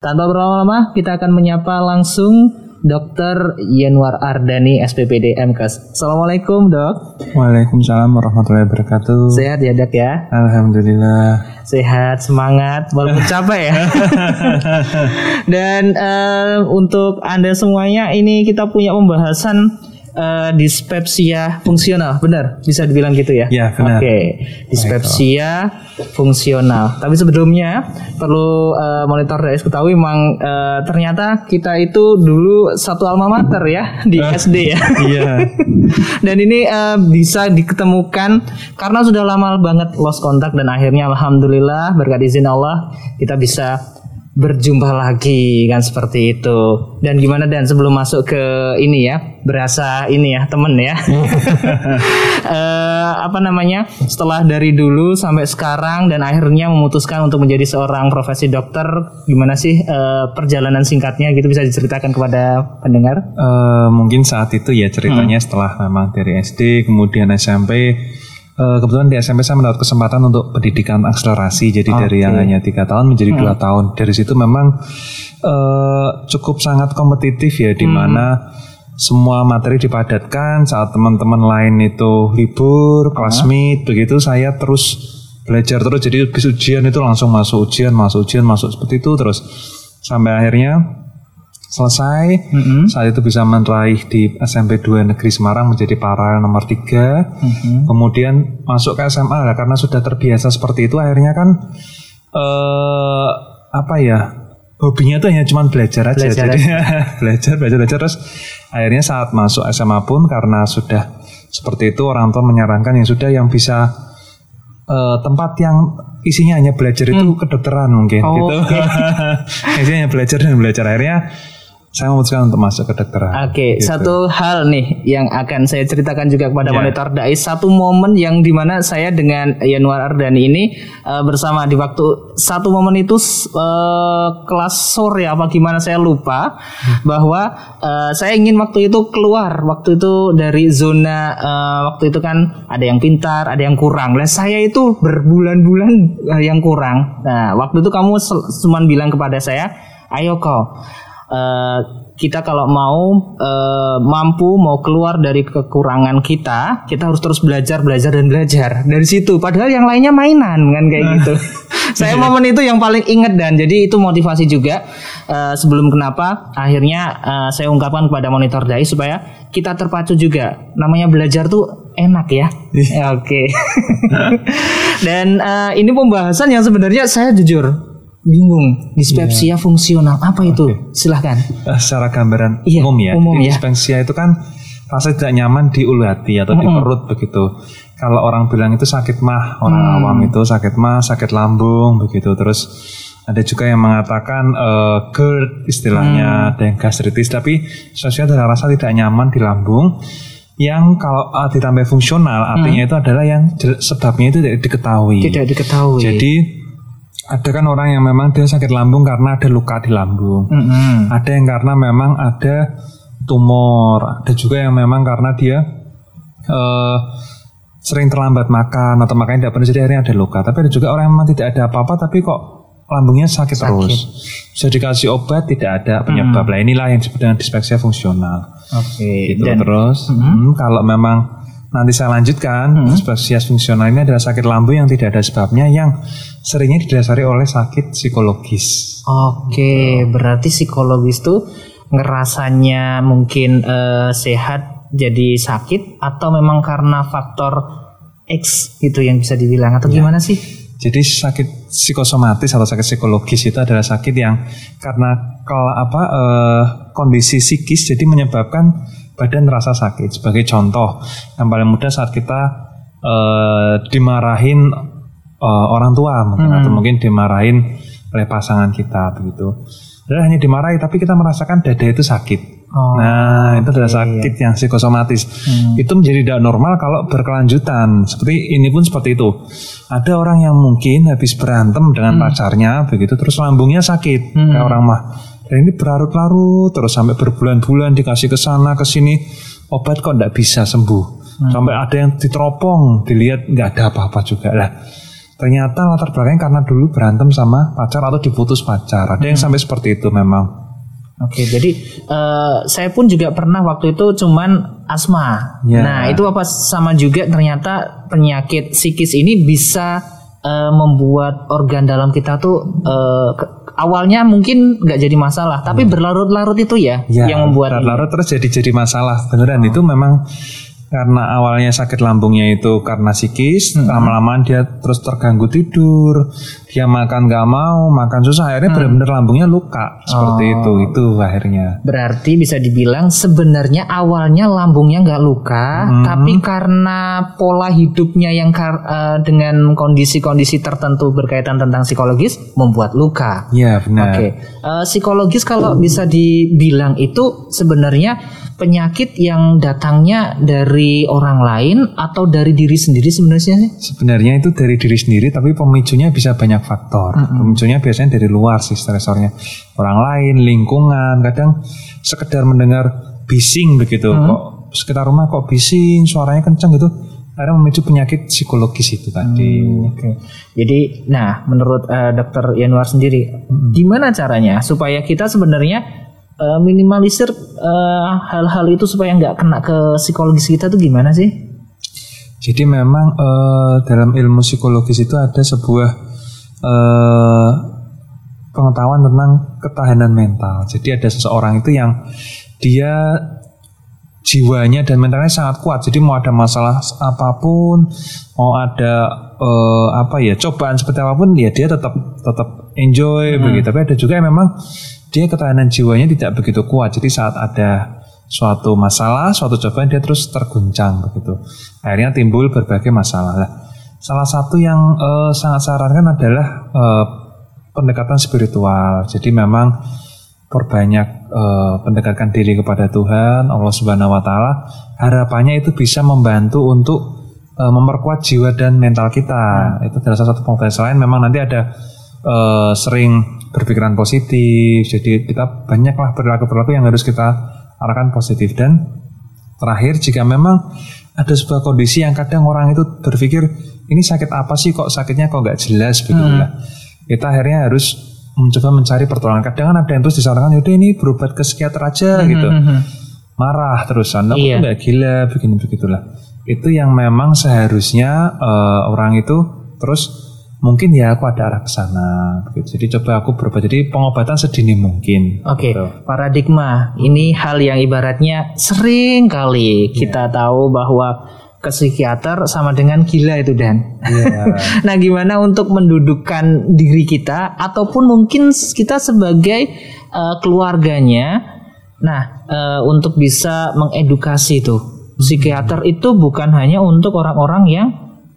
Tanpa berlama-lama, kita akan menyapa langsung Dr. Yanwar Ardani, SPPD MKes. Assalamualaikum dok. Waalaikumsalam warahmatullahi wabarakatuh. Sehat ya dok ya? Alhamdulillah. Sehat, semangat, walaupun capek ya. Dan uh, untuk anda semuanya, ini kita punya pembahasan uh, dispepsia fungsional, benar? Bisa dibilang gitu ya? Ya, benar. Oke, dispepsia fungsional. Tapi sebelumnya perlu uh, monitor dari ketahui memang uh, ternyata kita itu dulu satu alma mater ya di SD ya. Iya. dan ini uh, bisa diketemukan karena sudah lama banget lost kontak dan akhirnya alhamdulillah berkat izin Allah kita bisa berjumpa lagi kan seperti itu. Dan gimana dan sebelum masuk ke ini ya, berasa ini ya temen ya. uh, apa namanya? Setelah dari dulu sampai sekarang dan akhirnya memutuskan untuk menjadi seorang profesi dokter, gimana sih uh, perjalanan singkatnya gitu bisa diceritakan kepada pendengar? Uh, mungkin saat itu ya ceritanya hmm. setelah memang dari SD kemudian SMP Uh, kebetulan di SMP saya mendapat kesempatan untuk pendidikan akselerasi, jadi okay. dari yang hanya tiga tahun menjadi dua hmm. tahun. Dari situ memang uh, cukup sangat kompetitif ya, di hmm. mana hmm. semua materi dipadatkan saat teman-teman lain itu libur, kelas meet, begitu saya terus belajar terus. Jadi habis ujian itu langsung masuk ujian, masuk ujian, masuk seperti itu terus sampai akhirnya selesai. Mm-hmm. Saat itu bisa meraih di SMP 2 Negeri Semarang menjadi paralel nomor 3. Mm-hmm. Kemudian masuk ke SMA lah karena sudah terbiasa seperti itu akhirnya kan uh, apa ya? Hobinya tuh hanya cuma belajar aja. Belajar, Jadi, belajar, belajar, belajar terus akhirnya saat masuk SMA pun karena sudah seperti itu orang tua menyarankan yang sudah yang bisa uh, tempat yang isinya hanya belajar itu hmm. kedokteran mungkin oh, gitu. Okay. isinya hanya belajar dan belajar akhirnya saya memutuskan untuk masuk ke kedokteran. Oke, okay, gitu. satu hal nih yang akan saya ceritakan juga kepada yeah. monitor dai satu momen yang di mana saya dengan Yanuar Ardani ini uh, bersama di waktu satu momen itu uh, kelas sore apa gimana saya lupa hmm. bahwa uh, saya ingin waktu itu keluar waktu itu dari zona uh, waktu itu kan ada yang pintar, ada yang kurang. Dan saya itu berbulan-bulan uh, yang kurang. Nah, waktu itu kamu cuma bilang kepada saya, "Ayo kau uh, kita kalau mau uh, mampu mau keluar dari kekurangan kita, kita harus terus belajar, belajar dan belajar dari situ. Padahal yang lainnya mainan kan kayak nah. gitu. Saya iya. momen itu yang paling inget dan jadi itu motivasi juga uh, sebelum kenapa akhirnya uh, saya ungkapkan kepada monitor dai supaya kita terpacu juga. Namanya belajar tuh enak ya. Iya. Oke. Okay. dan uh, ini pembahasan yang sebenarnya saya jujur bingung dispepsia yeah. fungsional apa itu okay. silahkan uh, secara gambaran yeah, umum ya umum ya. dispepsia itu kan rasa tidak nyaman di ulu hati atau mm -hmm. di perut begitu kalau orang bilang itu sakit mah orang mm. awam itu sakit mah sakit lambung begitu terus ada juga yang mengatakan uh, GERD istilahnya mm. ada yang gastritis tapi sesuatu adalah rasa tidak nyaman di lambung yang kalau uh, ditambah fungsional artinya mm. itu adalah yang sebabnya itu tidak diketahui tidak diketahui jadi ada kan orang yang memang dia sakit lambung karena ada luka di lambung. Mm -hmm. Ada yang karena memang ada tumor. Ada juga yang memang karena dia uh, sering terlambat makan atau makanya tidak pernah jadi akhirnya ada luka. Tapi ada juga orang yang memang tidak ada apa-apa tapi kok lambungnya sakit, sakit. terus. Bisa dikasih obat tidak ada penyebab. Mm. Lah inilah yang disebut dengan dispepsia fungsional. Oke. Okay. Gitu Dan, terus. Mm -hmm. hmm, kalau memang Nanti saya lanjutkan, hmm. spesies fungsional ini adalah sakit lambung yang tidak ada sebabnya yang seringnya didasari oleh sakit psikologis. Oke, berarti psikologis tuh ngerasanya mungkin uh, sehat jadi sakit atau memang karena faktor X gitu yang bisa dibilang atau ya. gimana sih? Jadi sakit psikosomatis atau sakit psikologis itu adalah sakit yang karena kalau apa uh, kondisi psikis jadi menyebabkan badan terasa sakit. Sebagai contoh, yang paling mudah saat kita uh, dimarahin uh, orang tua mungkin hmm. atau mungkin dimarahin oleh pasangan kita begitu. Dan hanya dimarahi tapi kita merasakan dada itu sakit. Oh, nah, itu adalah sakit yang psikosomatis. Hmm. Itu menjadi tidak normal kalau berkelanjutan. Seperti ini pun seperti itu. Ada orang yang mungkin habis berantem dengan hmm. pacarnya begitu terus lambungnya sakit. Hmm. Kayak orang mah dan ini berlarut-larut terus sampai berbulan-bulan dikasih ke sana ke sini obat kok tidak bisa sembuh. Hmm. Sampai ada yang diteropong, dilihat nggak ada apa-apa juga lah. ternyata latar belakangnya karena dulu berantem sama pacar atau diputus pacar. Ada yang sampai seperti itu memang. Oke, jadi uh, saya pun juga pernah waktu itu cuman asma. Ya. Nah, itu apa sama juga ternyata penyakit psikis ini bisa uh, membuat organ dalam kita tuh uh, awalnya mungkin nggak jadi masalah, tapi berlarut-larut itu ya, Ya, yang membuat larut terus jadi jadi masalah. Beneran itu memang karena awalnya sakit lambungnya itu karena psikis, lama-lama dia terus terganggu tidur, dia makan nggak mau, makan susah, akhirnya benar-benar lambungnya luka seperti itu, itu akhirnya. Berarti bisa dibilang sebenarnya awalnya lambungnya nggak luka, tapi karena pola hidupnya yang kar- eh, dengan kondisi-kondisi tertentu berkaitan tentang psikologis membuat luka. Ya benar. Oke, Eh, psikologis kalau bisa dibilang itu sebenarnya penyakit yang datangnya dari orang lain atau dari diri sendiri sebenarnya sih? Sebenarnya itu dari diri sendiri, tapi pemicunya bisa banyak faktor. Pemicunya biasanya dari luar sih stresornya. Orang lain, lingkungan, kadang sekedar mendengar bising begitu. Kok sekitar rumah kok bising, suaranya kencang gitu. Akhirnya memicu penyakit psikologis itu tadi. Oke. Jadi, nah, menurut eh, Dokter Yanuar sendiri, gimana caranya supaya kita sebenarnya eh, minimalisir eh, hal-hal itu supaya nggak kena ke psikologis kita tuh gimana sih? Jadi memang eh, dalam ilmu psikologis itu ada sebuah eh, pengetahuan tentang ketahanan mental. Jadi ada seseorang itu yang dia jiwanya dan mentalnya sangat kuat. Jadi mau ada masalah apa pun, mau ada eh, apa ya cobaan seperti apa pun, ya dia tetap tetap enjoy begitu. Tapi ada juga yang memang dia ketahanan jiwanya tidak begitu kuat. Jadi saat ada suatu masalah, suatu cobaan dia terus terguncang begitu. Akhirnya timbul berbagai masalah. Lah, salah satu yang eh, sangat sarankan adalah eh, pendekatan spiritual. Jadi memang perbanyak eh, pendekatan diri kepada Tuhan, Allah Subhanahu wa taala. Harapannya itu bisa membantu untuk eh, memperkuat jiwa dan mental kita. Itu adalah salah satu pengobatan selain memang nanti ada eh, sering berpikiran positif. Jadi kita banyaklah perilaku-perilaku yang harus kita arahkan positif dan terakhir jika memang ada sebuah kondisi yang kadang orang itu berpikir ini sakit apa sih kok sakitnya kok nggak jelas begitu lah. Kita akhirnya harus mencoba mencari pertolongan. Kadang kan ada yang terus disarankan yaudah ini berobat ke psikiater aja gitu. Marah terus anda Iya. nggak gila begini begitulah. Itu yang memang seharusnya eh, orang itu terus mungkin ya aku ada arah ke sana. Jadi coba aku berobat. Jadi pengobatan sedini mungkin. Oke, Gitu. paradigma ini hal yang ibaratnya sering kali kita tahu bahwa ke psikiater sama dengan gila itu dan. Iya. nah, gimana untuk mendudukkan diri kita ataupun mungkin kita sebagai eh, keluarganya, nah eh, untuk bisa mengedukasi tuh psikiater itu bukan hanya untuk orang-orang yang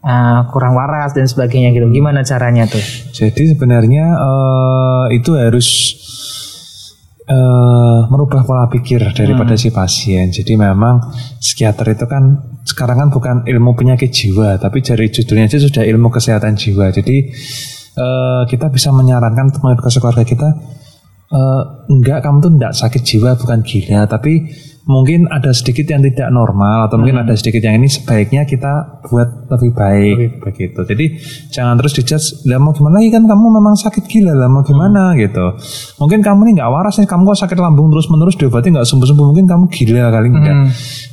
eh, kurang waras dan sebagainya gitu. Gimana caranya tuh? Jadi sebenarnya eh, itu harus eh, merubah pola pikir daripada si pasien. Jadi memang psikiater itu kan sekarang kan bukan ilmu penyakit jiwa, tapi dari judulnya aja sudah ilmu kesehatan jiwa. Jadi eh, kita bisa menyarankan untuk mengedukasi keluarga kita, eh, enggak kamu tuh enggak sakit jiwa, bukan gila, tapi mungkin ada sedikit yang tidak normal atau mungkin ada sedikit yang ini sebaiknya kita buat lebih baik begitu. Jadi jangan terus dijudge, lah mau gimana lagi kan kamu memang sakit gila lah mau gimana gitu. Mungkin kamu ini nggak waras nih, kamu kok sakit lambung terus menerus diobati nggak sembuh sembuh, mungkin kamu gila kali enggak.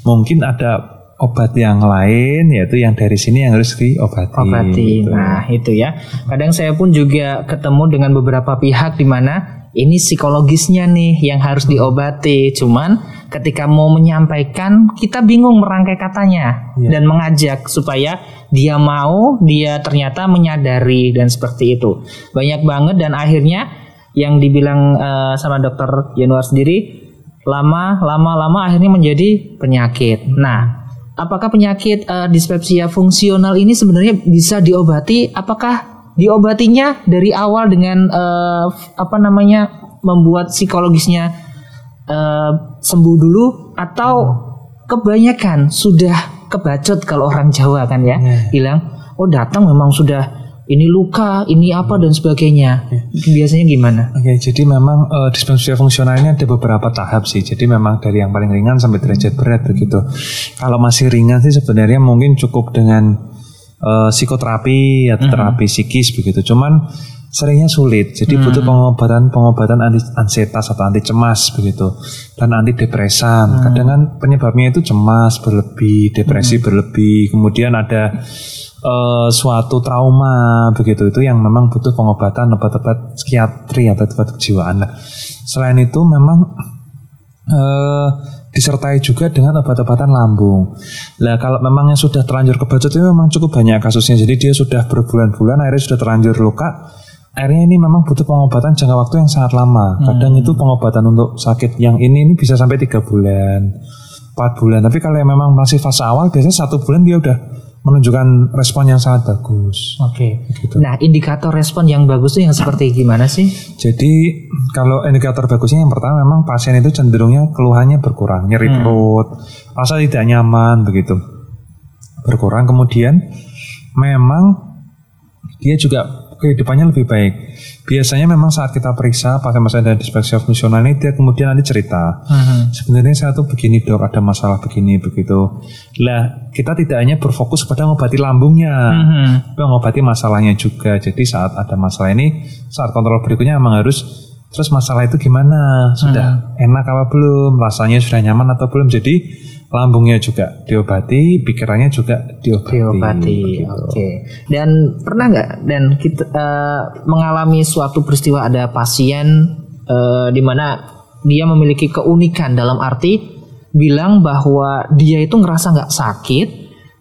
Mungkin ada obat yang lain yaitu yang dari sini yang harus diobati. obati. gitu. Nah, itu ya. Kadang saya pun juga ketemu dengan beberapa pihak di mana ini psikologisnya nih yang harus diobati. Cuman ketika mau menyampaikan kita bingung merangkai katanya dan mengajak supaya dia mau, dia ternyata menyadari dan seperti itu. Banyak banget dan akhirnya yang dibilang eh, sama dokter Januar sendiri lama lama lama akhirnya menjadi penyakit. Nah, apakah penyakit eh, dispepsia fungsional ini sebenarnya bisa diobati? Apakah diobatinya dari awal dengan f- apa namanya membuat psikologisnya eh, sembuh dulu atau kebanyakan sudah kebacot kalau orang Jawa kan ya bilang oh datang memang sudah ini luka, ini apa dan sebagainya. Biasanya gimana? Oke, jadi memang eh, dispensasi fungsional ini ada beberapa tahap sih. Jadi memang dari yang paling ringan sampai derajat berat begitu. Kalau masih ringan sih sebenarnya mungkin cukup dengan uh, psikoterapi atau terapi psikis begitu. Cuman seringnya sulit. Jadi butuh pengobatan pengobatan anti ansietas atau anti cemas begitu dan anti depresan. Kadang kan penyebabnya itu cemas berlebih, depresi berlebih, kemudian ada eh, suatu trauma begitu itu yang memang butuh pengobatan obat-obat psikiatri atau obat kejiwaan. Nah, selain itu memang eh, disertai juga dengan obat-obatan lambung. Nah kalau memang yang sudah terlanjur kebacot itu memang cukup banyak kasusnya. Jadi dia sudah berbulan-bulan akhirnya sudah terlanjur luka. Akhirnya ini memang butuh pengobatan jangka waktu yang sangat lama. Kadang itu pengobatan untuk sakit yang ini ini bisa sampai tiga bulan, empat bulan. Tapi kalau yang memang masih fase awal biasanya satu bulan dia udah menunjukkan respon yang sangat bagus. Oke. Gitu. Nah, indikator respon yang bagus itu yang seperti gimana sih? Jadi kalau indikator bagusnya yang pertama memang pasien itu cenderungnya keluhannya berkurang, nyeri perut, rasa tidak nyaman begitu. Berkurang kemudian memang dia juga kehidupannya lebih baik. Biasanya memang saat kita periksa pakai masalah dari dispeksia fungsional ini dia kemudian nanti cerita. Sebenarnya saya tuh begini dok, ada masalah begini begitu. Lah kita tidak hanya berfokus pada mengobati lambungnya, tapi mengobati masalahnya juga. Jadi saat ada masalah ini, saat kontrol berikutnya memang harus terus masalah itu gimana? Sudah enak apa belum? Rasanya sudah nyaman atau belum? Jadi lambungnya juga diobati, pikirannya juga diobati. Diobati. Oke. Dan pernah nggak dan kita eh, mengalami suatu peristiwa ada pasien eh, di mana dia memiliki keunikan dalam arti bilang bahwa dia itu ngerasa nggak sakit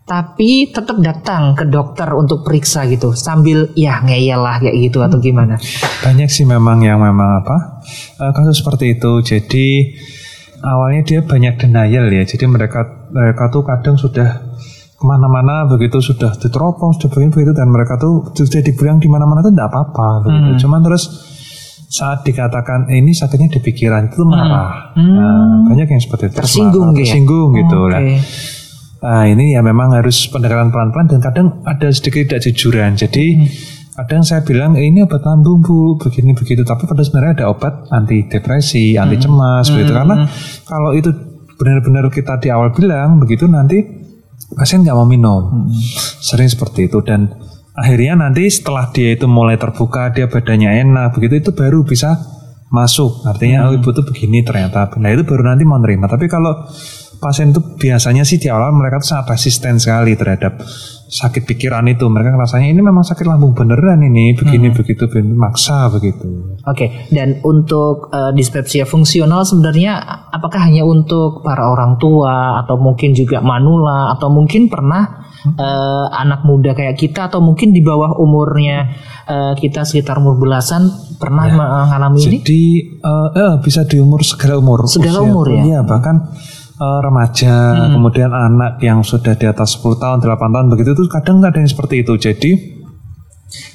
tapi tetap datang ke dokter untuk periksa gitu sambil ya ngeyel lah kayak gitu atau gimana? Banyak sih memang yang memang apa eh, kasus seperti itu. Jadi awalnya dia banyak denial ya. Jadi mereka mereka tuh kadang sudah ke mana-mana begitu sudah diteropong sudah begini begitu dan mereka tuh sudah dibilang di mana-mana tuh tidak apa-apa begitu. Cuman terus saat dikatakan eh, ini sakitnya di pikiran itu marah. Nah, banyak yang seperti itu. Tersinggung marah, ya? Tersinggung gitu Oke. lah. Nah ini ya memang harus pendekatan pelan-pelan dan kadang ada sedikit tidak jujuran. Jadi kadang saya bilang "Eh, ini obat lambung bu, begini begitu. Tapi pada sebenarnya ada obat anti depresi, anti cemas begitu. Karena kalau itu benar-benar kita di awal bilang begitu nanti pasien nggak mau minum. Sering seperti itu dan akhirnya nanti setelah dia itu mulai terbuka, dia badannya enak begitu itu baru bisa masuk. Artinya oh ibu tuh begini ternyata. Nah itu baru nanti mau nerima. Tapi kalau pasien itu biasanya sih di awal mereka tuh sangat resisten sekali terhadap sakit pikiran itu. Mereka rasanya ini memang sakit lambung beneran ini, begini begitu, begini, maksa begitu. Oke, dan untuk eh, dispepsia fungsional sebenarnya apakah hanya untuk para orang tua atau mungkin juga manula atau mungkin pernah eh, anak muda kayak kita atau mungkin di bawah umurnya eh, kita sekitar umur belasan pernah mengalami ini? Jadi eh, eh, bisa di umur segala umur. Segala umur ya? Iya, bahkan eh, remaja, kemudian anak yang sudah di atas 10 tahun, 8 tahun begitu itu kadang ada yang seperti itu. Jadi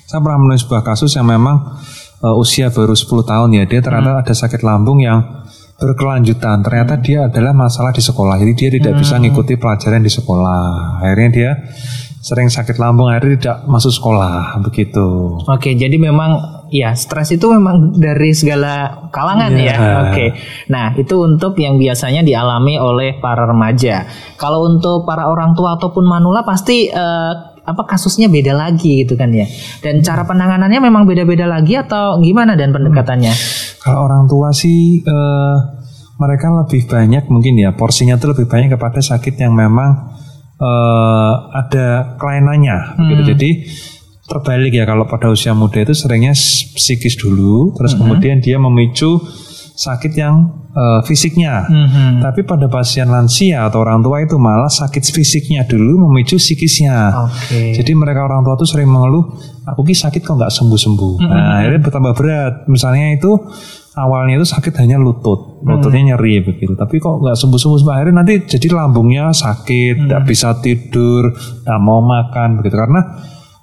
saya pernah menulis sebuah kasus yang memang eh, usia baru 10 tahun ya, dia ternyata ada sakit lambung yang berkelanjutan. Ternyata dia adalah masalah di sekolah. Jadi dia tidak bisa mengikuti pelajaran di sekolah. Akhirnya dia sering sakit lambung, akhirnya tidak masuk sekolah begitu. Oke, jadi memang ya stres itu memang dari segala kalangan Iya. ya. Oke. Nah, itu untuk yang biasanya dialami oleh para remaja. Kalau untuk para orang tua ataupun manula pasti eh, apa kasusnya beda lagi gitu kan ya. Dan cara penanganannya memang beda-beda lagi atau gimana dan pendekatannya? Kalau orang tua sih eh, mereka lebih banyak mungkin ya porsinya tuh lebih banyak kepada sakit yang memang eh, ada kelainannya gitu. Jadi terbalik ya kalau pada usia muda itu seringnya psikis dulu, terus kemudian dia memicu sakit yang eh, fisiknya. Tapi pada pasien lansia atau orang tua itu malah sakit fisiknya dulu memicu psikisnya. Oke. Jadi mereka orang tua tuh sering mengeluh, aku ki sakit kok nggak sembuh-sembuh. Nah, akhirnya bertambah berat. Misalnya itu awalnya itu sakit hanya lutut, lututnya nyeri begitu. Tapi kok nggak sembuh-sembuh sampai akhirnya nanti jadi lambungnya sakit, nggak bisa tidur, nggak mau makan begitu. Karena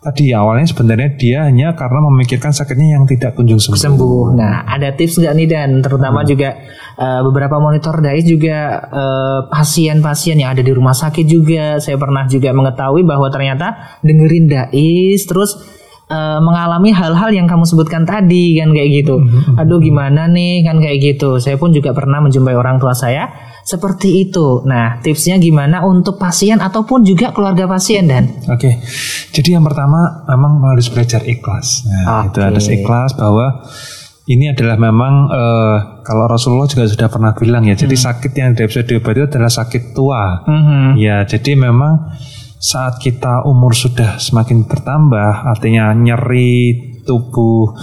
tadi awalnya sebenarnya dia hanya karena memikirkan sakitnya yang tidak kunjung sembuh. sembuh. Nah, ada tips nggak nih dan terutama juga eh, beberapa monitor dais juga eh, pasien-pasien yang ada di rumah sakit juga saya pernah juga mengetahui bahwa ternyata dengerin dais terus uh, mengalami hal-hal yang kamu sebutkan tadi kan kayak gitu. Mm-hmm. Aduh gimana nih kan kayak gitu. Saya pun juga pernah menjumpai orang tua saya seperti itu. Nah, tipsnya gimana untuk pasien ataupun juga keluarga pasien dan? Oke. Okay. Jadi yang pertama memang harus belajar ikhlas. Nah, okay. itu harus ikhlas bahwa ini adalah memang uh, kalau Rasulullah juga sudah pernah bilang ya. Jadi hmm. sakit yang tidak bisa diobati adalah sakit tua. Hmm. Ya, jadi memang saat kita umur sudah semakin bertambah, artinya nyeri tubuh,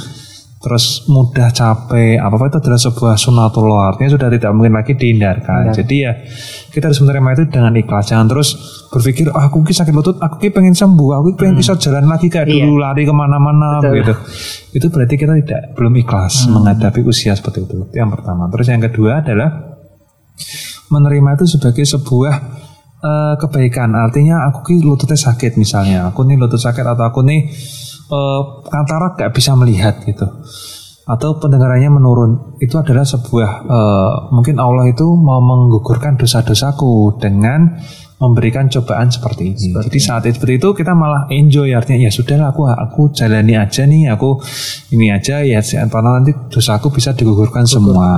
terus mudah capek, apa apa itu adalah sebuah sunatullah, artinya sudah tidak mungkin lagi dihindarkan. Jadi ya kita harus menerima itu dengan ikhlas, jangan terus berpikir, oh, aku sakit lutut, aku pengen sembuh, aku pengen hmm. bisa jalan lagi kayak iya. dulu lari ke mana-mana begitu. Itu berarti kita tidak belum ikhlas hmm. menghadapi usia seperti itu. Itu yang pertama. Terus yang kedua adalah menerima itu sebagai sebuah uh, kebaikan. Artinya aku ki lututnya sakit misalnya. Aku nih lutut sakit atau aku nih uh, katarak gak bisa melihat gitu. Atau pendengarannya menurun. Itu adalah sebuah uh, mungkin Allah itu mau menggugurkan dosa-dosaku dengan memberikan cobaan seperti ini. Seperti Jadi saat itu, seperti itu kita malah enjoy artinya ya sudahlah aku aku jalani aja nih aku ini aja ya karena nanti dosaku bisa digugurkan Gugur. semua.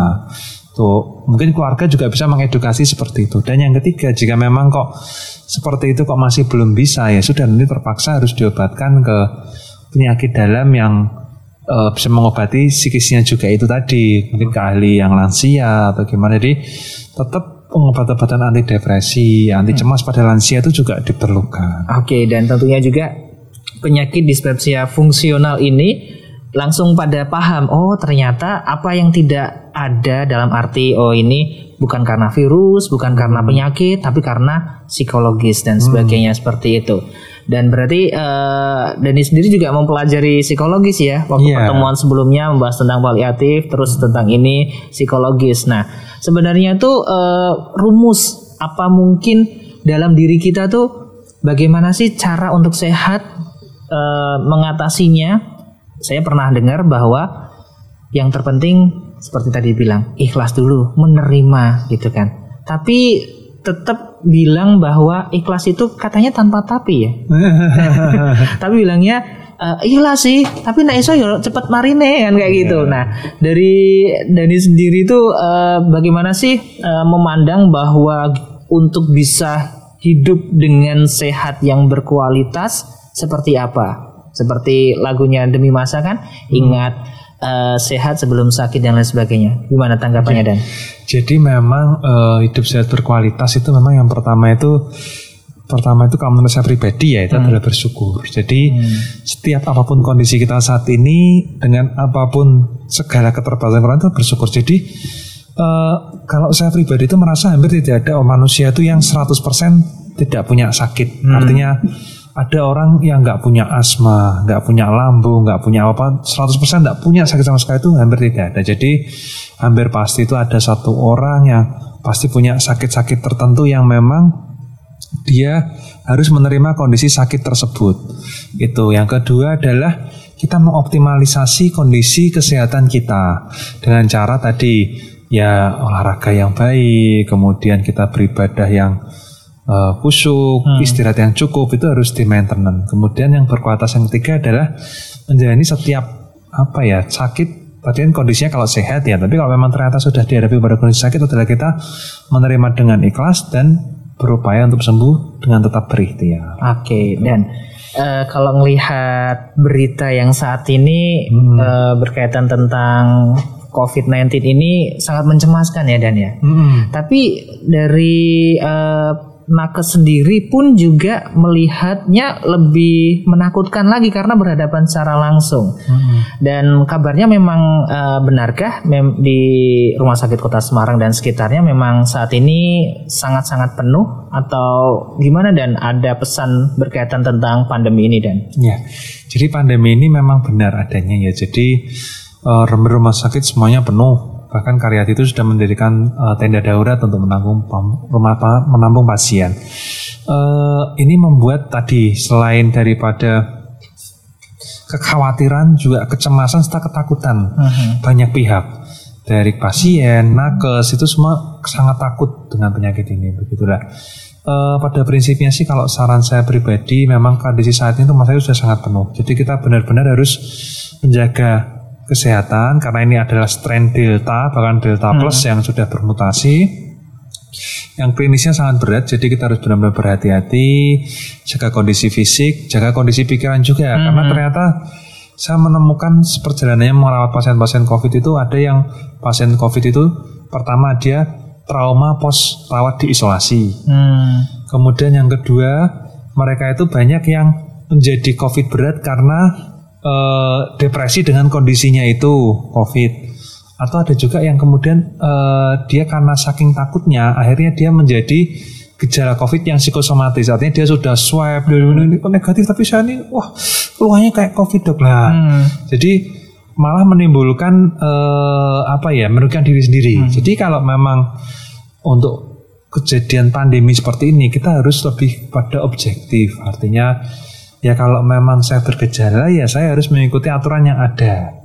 Tuh, mungkin keluarga juga bisa mengedukasi seperti itu. Dan yang ketiga, jika memang kok seperti itu kok masih belum bisa ya sudah nanti terpaksa harus diobatkan ke penyakit dalam yang uh, bisa mengobati psikisnya juga itu tadi. Mungkin ke ahli yang lansia atau gimana. Jadi tetap pengobatan-obatan anti depresi, anti cemas pada lansia itu juga diperlukan. Oke, dan tentunya juga penyakit dispepsia fungsional ini langsung pada paham oh ternyata apa yang tidak ada dalam arti oh ini bukan karena virus bukan karena hmm. penyakit tapi karena psikologis dan hmm. sebagainya hmm. seperti itu dan berarti uh, Dani sendiri juga mempelajari psikologis ya waktu yeah. pertemuan sebelumnya membahas tentang paliatif terus tentang ini psikologis nah sebenarnya tuh uh, rumus apa mungkin dalam diri kita tuh bagaimana sih cara untuk sehat uh, mengatasinya saya pernah dengar bahwa yang terpenting seperti tadi bilang ikhlas dulu menerima gitu kan. Tapi tetap bilang bahwa ikhlas itu katanya tanpa tapi ya. Tapi bilangnya uh, ikhlas sih tapi nah iso ya cepet marine kan kayak gitu. Iya. nah dari Dani sendiri itu uh, bagaimana sih uh, memandang bahwa untuk bisa hidup dengan sehat yang berkualitas seperti apa seperti lagunya demi masa kan hmm. ingat uh, sehat sebelum sakit dan lain sebagainya gimana tanggapannya dan jadi memang uh, hidup sehat berkualitas itu memang yang pertama itu pertama itu kalau menurut saya pribadi ya itu hmm. adalah bersyukur. Jadi hmm. setiap apa pun kondisi kita saat ini dengan apa pun segala keterbatasan kita bersyukur. Jadi uh, kalau saya pribadi itu merasa hampir tidak ada manusia itu yang 100% tidak punya sakit. Hmm. Artinya ada orang yang nggak punya asma, nggak punya lambung, nggak punya apa, 100% nggak punya sakit sama sekali itu hampir tidak ada. Jadi hampir pasti itu ada satu orang yang pasti punya sakit-sakit tertentu yang memang dia harus menerima kondisi sakit tersebut. Itu. Yang kedua adalah kita mengoptimalisasi kondisi kesehatan kita dengan cara tadi ya olahraga yang baik, kemudian kita beribadah yang uh, khusyuk, hmm. istirahat yang cukup itu harus di maintenance. Kemudian yang berkualitas yang ketiga adalah menjalani setiap apa ya sakit. Tadi kan kondisinya kalau sehat ya, tapi kalau memang ternyata sudah dihadapi pada kondisi sakit adalah kita menerima dengan ikhlas dan berupaya untuk sembuh dengan tetap berikhtiar. Oke, okay, dan uh, kalau melihat berita yang saat ini hmm. uh, berkaitan tentang COVID-19 ini sangat mencemaskan ya Dan ya. Hmm. Tapi dari uh, nakes sendiri pun juga melihatnya lebih menakutkan lagi karena berhadapan secara langsung. Hmm. Dan kabarnya memang uh, benarkah mem di Rumah Sakit Kota Semarang dan sekitarnya memang saat ini sangat-sangat penuh atau gimana dan ada pesan berkaitan tentang pandemi ini dan? Ya, jadi pandemi ini memang benar adanya ya. Jadi uh, rumah sakit semuanya penuh Bahkan Karyati itu sudah mendirikan uh, tenda darurat untuk menampung rumah menampung pasien. Uh, ini membuat tadi selain daripada kekhawatiran juga kecemasan serta ketakutan uh mhm. -huh. banyak pihak dari pasien, nakes itu semua sangat takut dengan penyakit ini begitulah. Uh, pada prinsipnya sih kalau saran saya pribadi memang kondisi saat ini rumah sakit sudah sangat penuh. Jadi kita benar-benar harus menjaga kesehatan karena ini adalah strain delta bahkan delta hmm. plus yang sudah bermutasi yang klinisnya sangat berat jadi kita harus benar-benar berhati-hati jaga kondisi fisik jaga kondisi pikiran juga hmm. karena ternyata saya menemukan perjalanannya merawat pasien-pasien covid itu ada yang pasien covid itu pertama dia trauma pos rawat di isolasi. Hmm. Kemudian yang kedua, mereka itu banyak yang menjadi COVID berat karena uh, depresi dengan kondisinya itu COVID. Atau ada juga yang kemudian uh, dia karena saking takutnya, akhirnya dia menjadi gejala COVID yang psikosomatis. Artinya dia sudah swab, hmm. ini negatif, tapi saya ini, wah, keluarnya kayak COVID dok lah. Hmm. Jadi malah menimbulkan uh, apa ya merugikan diri sendiri. Hmm. Jadi kalau memang untuk kejadian pandemi seperti ini kita harus lebih pada objektif. Artinya ya kalau memang saya bergejala ya saya harus mengikuti aturan yang ada.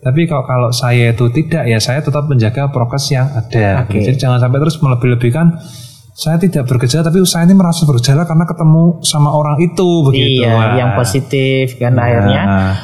Tapi kalau kalau saya itu tidak ya saya tetap menjaga prokes yang ada. Okay. Jadi jangan sampai terus melebih-lebihkan saya tidak bergejala tapi saya ini merasa bergejala karena ketemu sama orang itu begitu. Iya, Wah. yang positif kan nah. akhirnya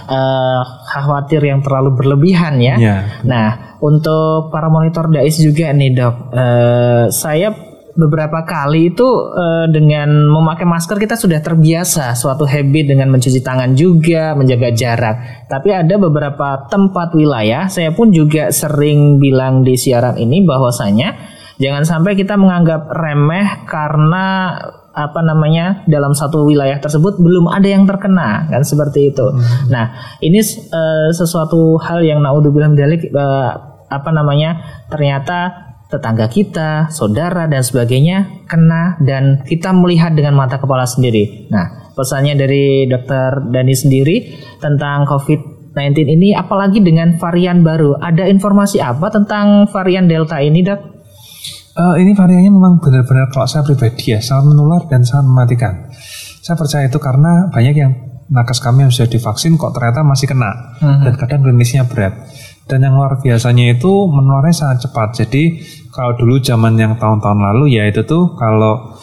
uh, khawatir yang terlalu berlebihan ya. ya. Nah, untuk para monitor dais juga nih dok, uh, saya beberapa kali itu uh, dengan memakai masker kita sudah terbiasa suatu habit dengan mencuci tangan juga menjaga jarak. Tapi ada beberapa tempat wilayah saya pun juga sering bilang di siaran ini bahwasanya Jangan sampai kita menganggap remeh karena apa namanya dalam satu wilayah tersebut belum ada yang terkena kan seperti itu. Hmm. Nah ini uh, sesuatu hal yang naudzubillah dalik uh, apa namanya ternyata tetangga kita, saudara dan sebagainya kena dan kita melihat dengan mata kepala sendiri. Nah pesannya dari dokter Dani sendiri tentang COVID-19 ini apalagi dengan varian baru. Ada informasi apa tentang varian Delta ini dok? Uh, ini variannya memang benar-benar kalau saya pribadi ya sangat menular dan sangat mematikan. Saya percaya itu karena banyak yang nakes kami yang sudah divaksin kok ternyata masih kena uh-huh. dan kadang klinisnya berat. Dan yang luar biasanya itu menularnya sangat cepat. Jadi kalau dulu zaman yang tahun-tahun lalu ya itu tuh kalau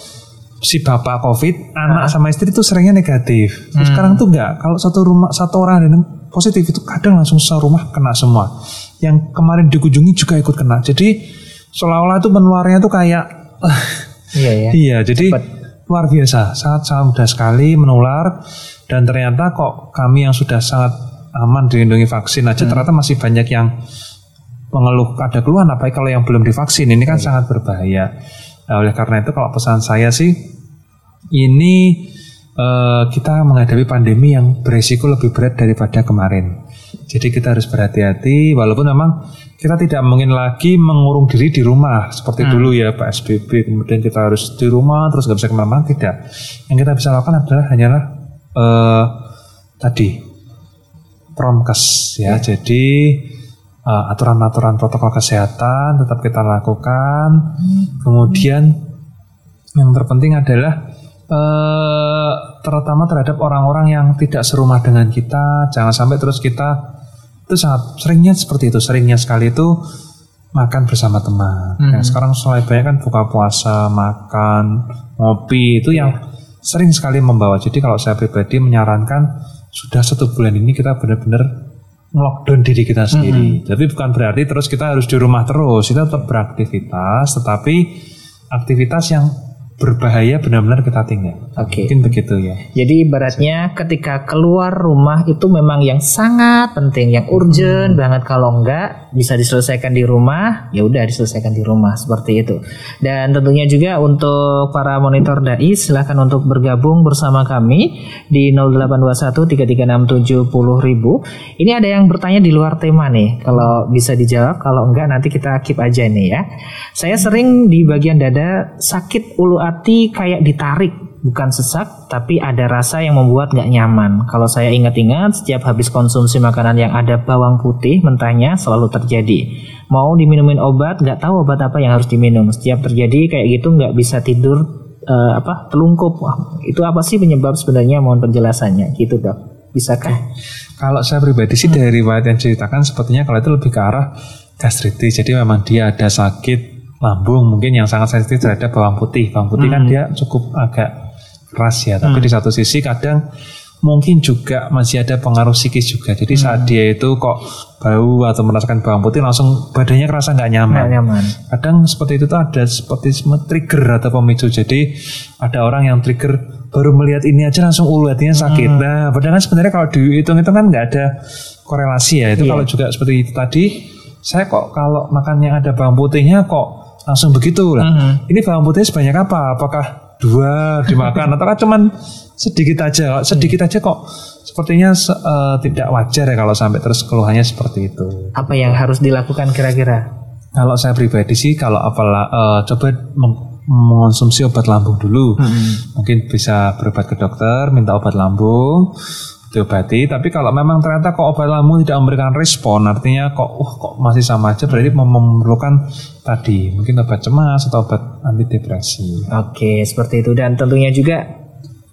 si bapak COVID, anak sama istri itu seringnya negatif. Terus hmm. sekarang tuh enggak. Kalau satu rumah satu orang ada yang positif itu kadang langsung rumah kena semua. Yang kemarin dikunjungi juga ikut kena. Jadi seolah-olah itu menularnya tuh kayak iya ya. iya jadi Cepet. luar biasa sangat sangat mudah sekali menular dan ternyata kok kami yang sudah sangat aman dilindungi vaksin aja hmm. ternyata masih banyak yang mengeluh ada keluhan apa kalau yang belum divaksin ini kan iya. sangat berbahaya nah, oleh karena itu kalau pesan saya sih ini uh, kita menghadapi pandemi yang beresiko lebih berat daripada kemarin jadi kita harus berhati-hati walaupun memang kita tidak mungkin lagi mengurung diri di rumah seperti hmm. dulu ya PSBB kemudian kita harus di rumah terus nggak bisa ke mana-mana tidak yang kita bisa lakukan adalah hanyalah uh, tadi promkes ya, ya. jadi uh, aturan-aturan protokol kesehatan tetap kita lakukan hmm. kemudian yang terpenting adalah uh, terutama terhadap orang-orang yang tidak serumah dengan kita jangan sampai terus kita itu sangat seringnya seperti itu seringnya sekali itu makan bersama teman hmm. yang sekarang selain banyak kan buka puasa makan ngopi itu yang yeah. sering sekali membawa jadi kalau saya pribadi menyarankan sudah satu bulan ini kita benar-benar lockdown diri kita sendiri. -hmm. Tapi bukan berarti terus kita harus di rumah terus. Kita tetap beraktivitas, tetapi aktivitas yang berbahaya benar-benar kita tinggal. Oke. Okay. Mungkin begitu ya. Jadi ibaratnya ketika keluar rumah itu memang yang sangat penting, yang urgent hmm. banget kalau enggak bisa diselesaikan di rumah, ya udah diselesaikan di rumah seperti itu. Dan tentunya juga untuk para monitor dai silahkan untuk bergabung bersama kami di 082133670000. Ini ada yang bertanya di luar tema nih. Kalau bisa dijawab, kalau enggak nanti kita keep aja nih ya. Saya sering di bagian dada sakit ulu hati kayak ditarik, bukan sesak, tapi ada rasa yang membuat nggak nyaman. Kalau saya ingat-ingat, setiap habis konsumsi makanan yang ada bawang putih mentahnya selalu terjadi. Mau diminumin obat, nggak tahu obat apa yang harus diminum. Setiap terjadi kayak gitu nggak bisa tidur uh, apa telungkup. Wah, itu apa sih penyebab sebenarnya? Mohon penjelasannya. Gitu dok. Bisakah? Kalau saya pribadi sih hmm. dari riwayat yang ceritakan sepertinya kalau itu lebih ke arah gastritis. Jadi memang dia ada sakit lambung mungkin yang sangat sensitif terhadap bawang putih. Bawang putih kan Hmm. dia cukup agak keras ya, tapi Hmm. di satu sisi kadang mungkin juga masih ada pengaruh psikis juga. Jadi saat Hmm. dia itu kok bau atau merasakan bawang putih langsung badannya kerasa nggak nyaman. Nggak nyaman. Kadang seperti itu tuh ada seperti trigger atau pemicu. Jadi ada orang yang trigger baru melihat ini aja langsung ulu hatinya sakit. Hmm. Nah, padahal kan sebenarnya kalau dihitung itu kan nggak ada korelasi ya. Itu Iya. kalau juga seperti itu tadi, saya kok kalau makan yang ada bawang putihnya kok langsung begitu lah. Mhm. Ini bawang putih sebanyak apa? Apakah dua dimakan atau cuman sedikit aja? Sedikit aja kok sepertinya se- eh, tidak wajar ya kalau sampai terus keluhannya seperti itu. Apa yang harus dilakukan kira-kira? Kalau saya pribadi sih kalau apalah eh, coba meng- mengonsumsi obat lambung dulu. Mungkin bisa berobat ke dokter, minta obat lambung, diobati. Tapi kalau memang ternyata kok obat lambung tidak memberikan respon, artinya kok uh, kok masih sama aja berarti mem- memerlukan tadi mungkin obat cemas atau obat antidepresi. Oke, seperti itu dan tentunya juga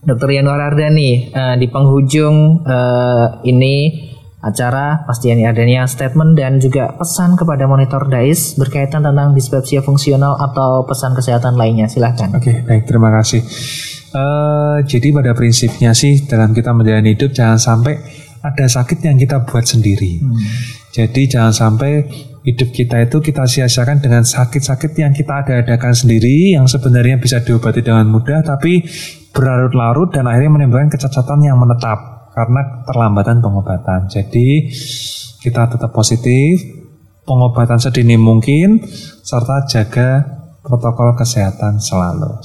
Dr. Yanuar Ardani eh, di penghujung eh, ini acara pasti ini adanya statement dan juga pesan kepada monitor DAIS berkaitan tentang dispepsia fungsional atau pesan kesehatan lainnya. Silahkan. Oke, baik terima kasih. Eh, jadi pada prinsipnya sih dalam kita menjalani hidup jangan sampai ada sakit yang kita buat sendiri. Jadi jangan sampai hidup kita itu kita sia-siakan dengan sakit-sakit yang kita ada-adakan sendiri yang sebenarnya bisa diobati dengan mudah tapi berlarut-larut dan akhirnya menimbulkan kecacatan yang menetap karena terlambatan pengobatan. Jadi kita tetap positif, pengobatan sedini mungkin serta jaga protokol kesehatan selalu.